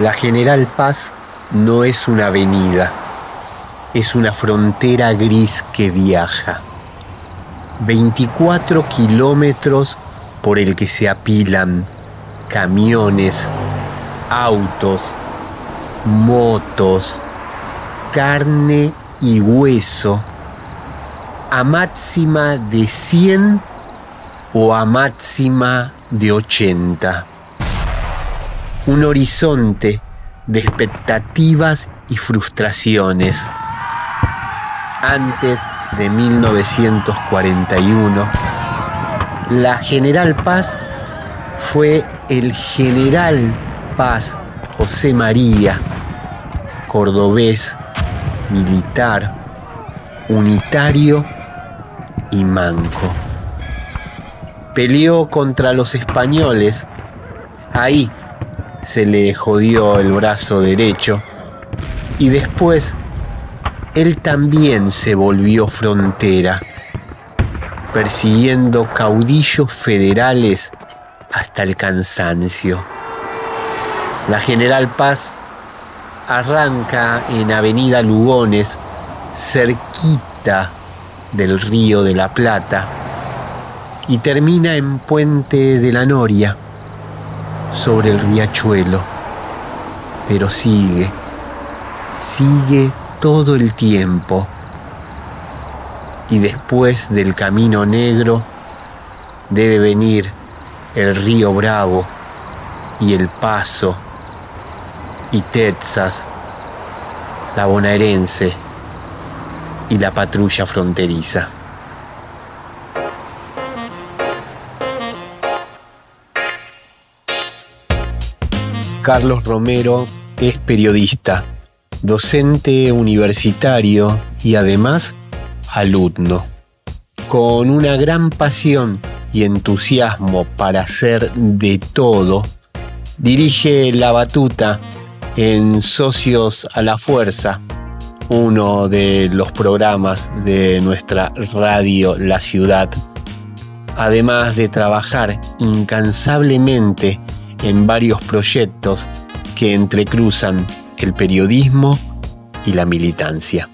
La General Paz no es una avenida, es una frontera gris que viaja. 24 kilómetros por el que se apilan camiones, autos, motos, carne y hueso a máxima de 100 o a máxima de 80 un horizonte de expectativas y frustraciones. Antes de 1941, la General Paz fue el General Paz José María, cordobés, militar, unitario y manco. Peleó contra los españoles ahí se le jodió el brazo derecho y después él también se volvió frontera, persiguiendo caudillos federales hasta el cansancio. La General Paz arranca en Avenida Lugones, cerquita del río de la Plata, y termina en Puente de la Noria sobre el riachuelo, pero sigue, sigue todo el tiempo. Y después del camino negro debe venir el río Bravo y el Paso y Texas, la bonaerense y la patrulla fronteriza. Carlos Romero es periodista, docente universitario y además alumno. Con una gran pasión y entusiasmo para hacer de todo, dirige La Batuta en Socios a la Fuerza, uno de los programas de nuestra radio La Ciudad, además de trabajar incansablemente en varios proyectos que entrecruzan el periodismo y la militancia.